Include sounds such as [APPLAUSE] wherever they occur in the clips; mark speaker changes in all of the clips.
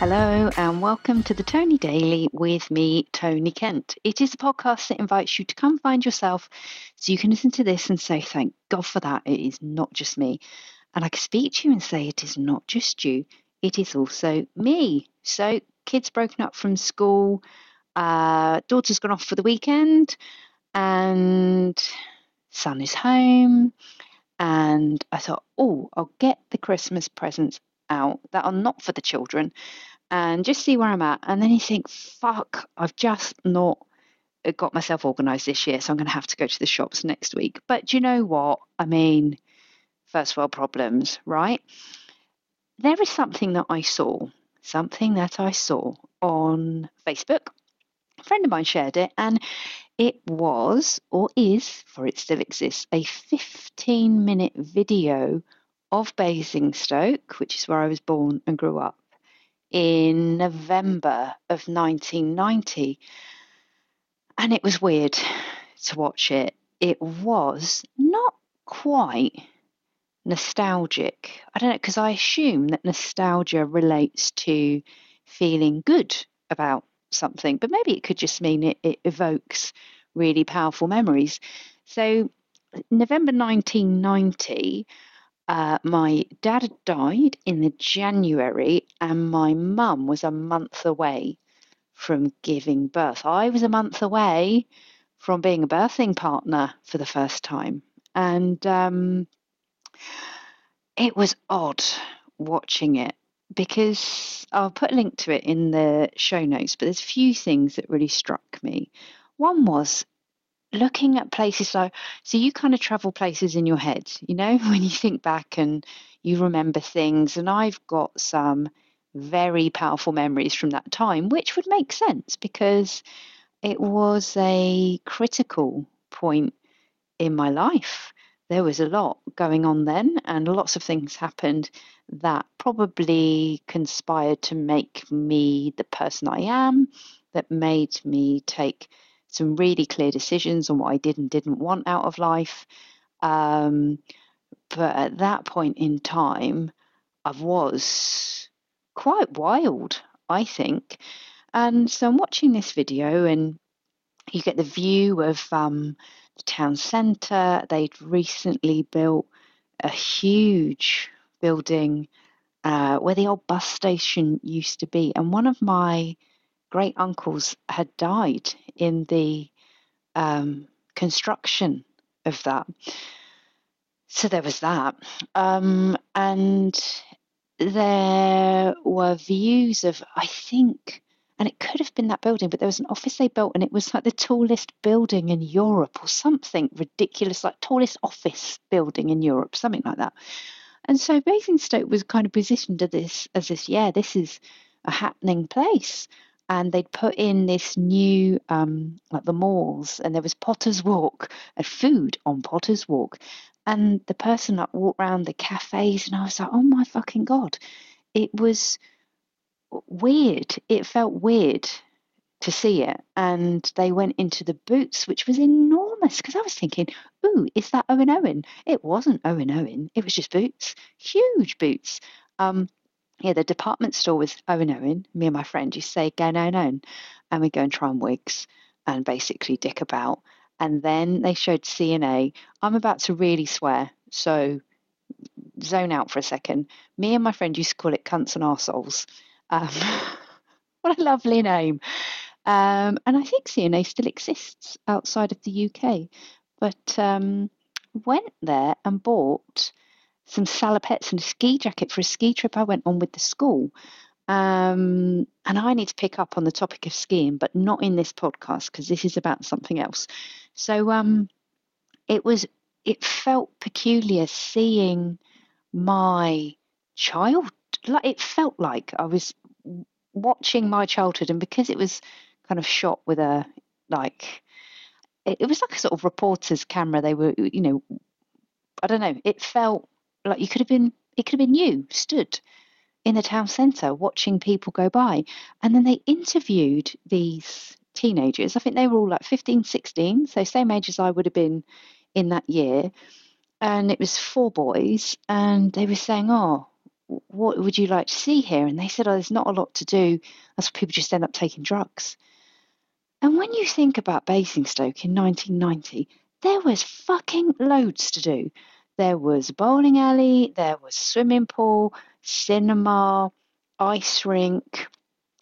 Speaker 1: Hello, and welcome to the Tony Daily with me, Tony Kent. It is a podcast that invites you to come find yourself so you can listen to this and say, Thank God for that. It is not just me. And I can speak to you and say, It is not just you, it is also me. So, kids broken up from school, uh, daughter's gone off for the weekend, and son is home. And I thought, Oh, I'll get the Christmas presents out that are not for the children and just see where I'm at. And then you think, fuck, I've just not uh, got myself organized this year, so I'm going to have to go to the shops next week. But do you know what? I mean, first world problems, right? There is something that I saw, something that I saw on Facebook. A friend of mine shared it, and it was, or is, for it still exists, a 15 minute video of Basingstoke, which is where I was born and grew up, in November of 1990. And it was weird to watch it. It was not quite nostalgic. I don't know, because I assume that nostalgia relates to feeling good about something, but maybe it could just mean it, it evokes really powerful memories. So, November 1990 uh, my dad died in the January, and my mum was a month away from giving birth. I was a month away from being a birthing partner for the first time, and um, it was odd watching it because I'll put a link to it in the show notes. But there's a few things that really struck me. One was looking at places like so you kind of travel places in your head you know [LAUGHS] when you think back and you remember things and i've got some very powerful memories from that time which would make sense because it was a critical point in my life. There was a lot going on then and lots of things happened that probably conspired to make me the person i am that made me take some really clear decisions on what I did and didn't want out of life. Um, but at that point in time, I was quite wild, I think. And so I'm watching this video, and you get the view of um, the town centre. They'd recently built a huge building uh, where the old bus station used to be. And one of my great uncles had died in the um, construction of that. So there was that. Um, and there were views of, I think, and it could have been that building, but there was an office they built and it was like the tallest building in Europe or something ridiculous, like tallest office building in Europe, something like that. And so Basingstoke was kind of positioned as this, as this, yeah, this is a happening place and they'd put in this new um, like the malls and there was potter's walk and food on potter's walk. And the person that walked around the cafes and i was like oh my fucking god. It was weird. It felt weird to see it. And they went into the boots which was enormous because i was thinking ooh is that owen owen? It wasn't owen owen. It was just boots. Huge boots. Um, yeah, the department store was Owen Owen. Me and my friend used to say, go Owen Owen. And we'd go and try on wigs and basically dick about. And then they showed C&A. I'm about to really swear, so zone out for a second. Me and my friend used to call it cunts and arseholes. Um, [LAUGHS] what a lovely name. Um, and I think C&A still exists outside of the UK. But um, went there and bought some salopettes and a ski jacket for a ski trip I went on with the school. Um, and I need to pick up on the topic of skiing, but not in this podcast because this is about something else. So um, it was, it felt peculiar seeing my child. Like it felt like I was watching my childhood, and because it was kind of shot with a like, it, it was like a sort of reporter's camera. They were, you know, I don't know. It felt like you could have been it could have been you stood in the town centre watching people go by and then they interviewed these teenagers i think they were all like 15 16 so same age as i would have been in that year and it was four boys and they were saying oh what would you like to see here? And they said, oh, there's not a lot to do. That's why people just end up taking drugs. And when you think about Basingstoke in 1990, there was fucking loads to do. There was bowling alley, there was swimming pool, cinema, ice rink.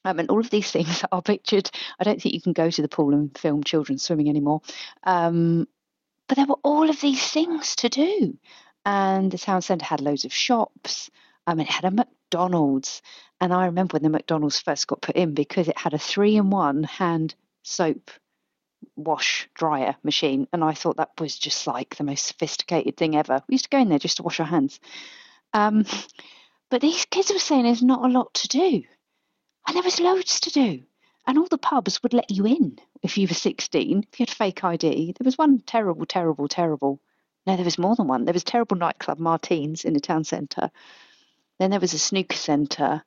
Speaker 1: Um, and all of these [LAUGHS] things are pictured. I don't think you can go to the pool and film children swimming anymore. Um, but there were all of these things to do. And the town centre had loads of shops. I mean, it had a McDonald's. And I remember when the McDonald's first got put in because it had a three in one hand soap wash dryer machine. And I thought that was just like the most sophisticated thing ever. We used to go in there just to wash our hands. Um, but these kids were saying there's not a lot to do. And there was loads to do. And all the pubs would let you in if you were 16, if you had fake ID. There was one terrible, terrible, terrible. No, there was more than one. There was terrible nightclub Martins in the town centre. Then there was a snooker centre.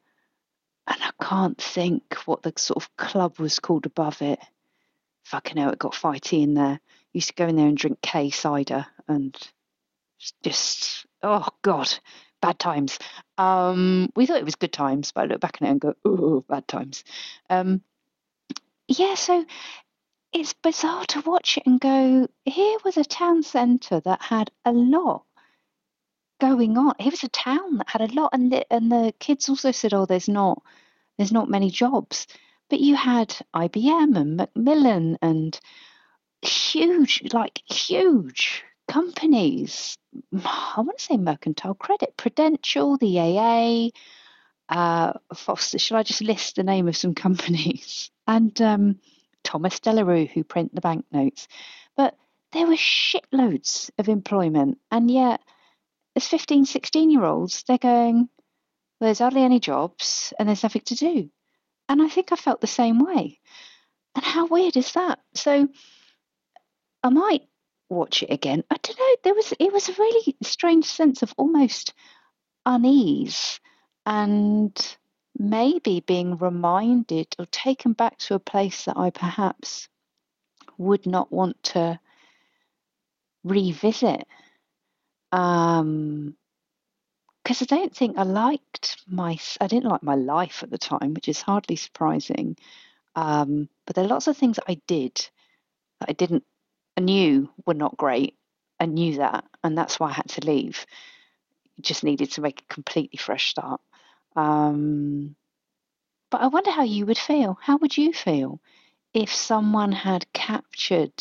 Speaker 1: And I can't think what the sort of club was called above it. Fucking hell, it got fighty in there. Used to go in there and drink K cider and just, oh God, bad times. Um, we thought it was good times, but I look back on it and go, oh, bad times. Um, yeah, so it's bizarre to watch it and go, here was a town centre that had a lot going on. Here was a town that had a lot, and the, and the kids also said, oh, there's not there's not many jobs, but you had IBM and Macmillan and huge, like huge companies. I want to say Mercantile Credit, Prudential, the AA, uh, Foster. Shall I just list the name of some [LAUGHS] companies? And um, Thomas De La Rue, who print the banknotes. But there were shitloads of employment. And yet, as 15, 16 year olds, they're going, well, there's hardly any jobs and there's nothing to do. And I think I felt the same way. And how weird is that? So I might watch it again. I don't know. There was it was a really strange sense of almost unease and maybe being reminded or taken back to a place that I perhaps would not want to revisit. Um, because I don't think I liked my I didn't like my life at the time, which is hardly surprising. Um, but there are lots of things that I did that I didn't I knew were not great. I knew that, and that's why I had to leave. Just needed to make a completely fresh start. Um, but I wonder how you would feel. How would you feel if someone had captured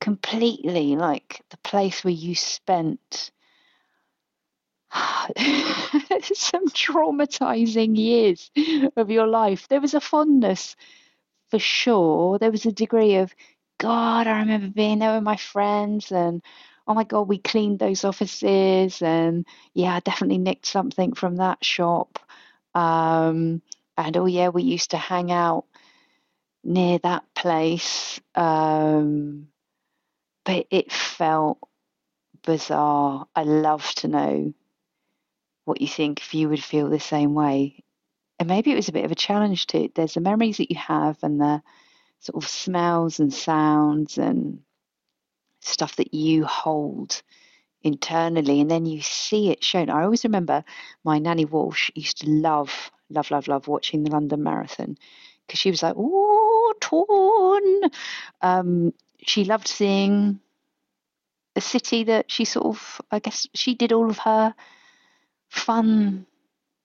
Speaker 1: completely like the place where you spent [LAUGHS] some traumatizing years of your life? There was a fondness for sure. There was a degree of, God, I remember being there with my friends and oh my God, we cleaned those offices and yeah, I definitely nicked something from that shop. Um, and oh yeah, we used to hang out near that place. Um, but it felt bizarre. I love to know what you think if you would feel the same way. And maybe it was a bit of a challenge to there's the memories that you have and the sort of smells and sounds and stuff that you hold internally and then you see it shown. I always remember my nanny Walsh used to love, love, love, love watching the London Marathon because she was like, oh, torn. Um, she loved seeing a city that she sort of, I guess, she did all of her fun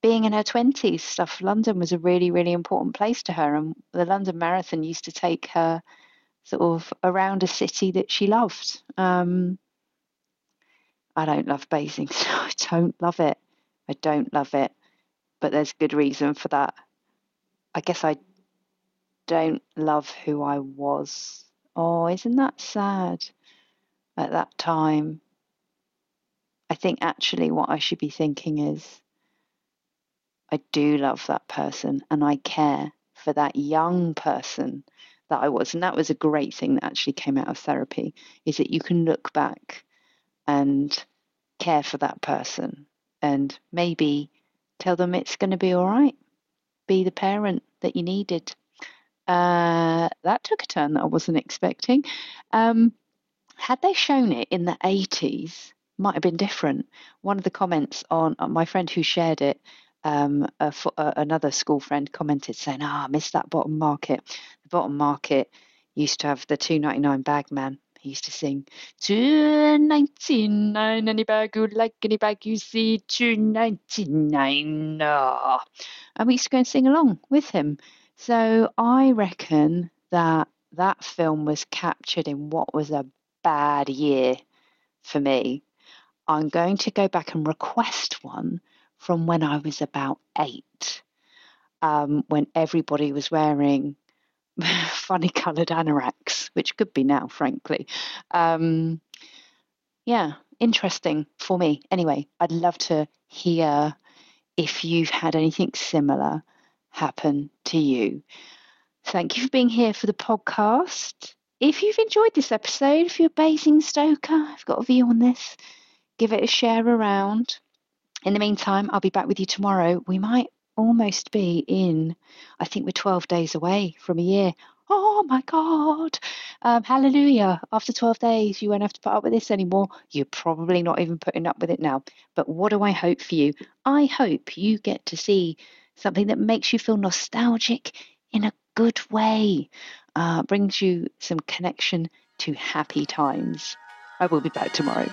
Speaker 1: being in her 20s stuff. London was a really, really important place to her. And the London Marathon used to take her sort of around a city that she loved. Um, I don't love Basingstoke. [LAUGHS] I don't love it. I don't love it. But there's good reason for that. I guess I don't love who I was. Oh, isn't that sad? At that time, I think actually what I should be thinking is I do love that person and I care for that young person that I was. And that was a great thing that actually came out of therapy is that you can look back and care for that person and maybe tell them it's going to be all right. Be the parent that you needed. Uh, that took a turn that I wasn't expecting. Um, had they shown it in the 80s, might have been different. One of the comments on, on my friend who shared it, um, a, another school friend commented saying, "Ah, oh, I missed that bottom market. The bottom market used to have the two ninety nine bag man. He used to sing two ninety nine any bag you like any bag you see two ninety nine. Oh. And we used to go and sing along with him. So I reckon that that film was captured in what was a bad year for me. I'm going to go back and request one from when I was about eight, um, when everybody was wearing [LAUGHS] funny coloured anoraks, which could be now, frankly. Um, yeah, interesting for me. Anyway, I'd love to hear if you've had anything similar happen to you. Thank you for being here for the podcast. If you've enjoyed this episode, if you're a Basingstoker, I've got a view on this, give it a share around. In the meantime, I'll be back with you tomorrow. We might almost be in, I think we're 12 days away from a year. Oh my God. Um, hallelujah. After 12 days, you won't have to put up with this anymore. You're probably not even putting up with it now. But what do I hope for you? I hope you get to see something that makes you feel nostalgic in a good way, uh, brings you some connection to happy times. I will be back tomorrow.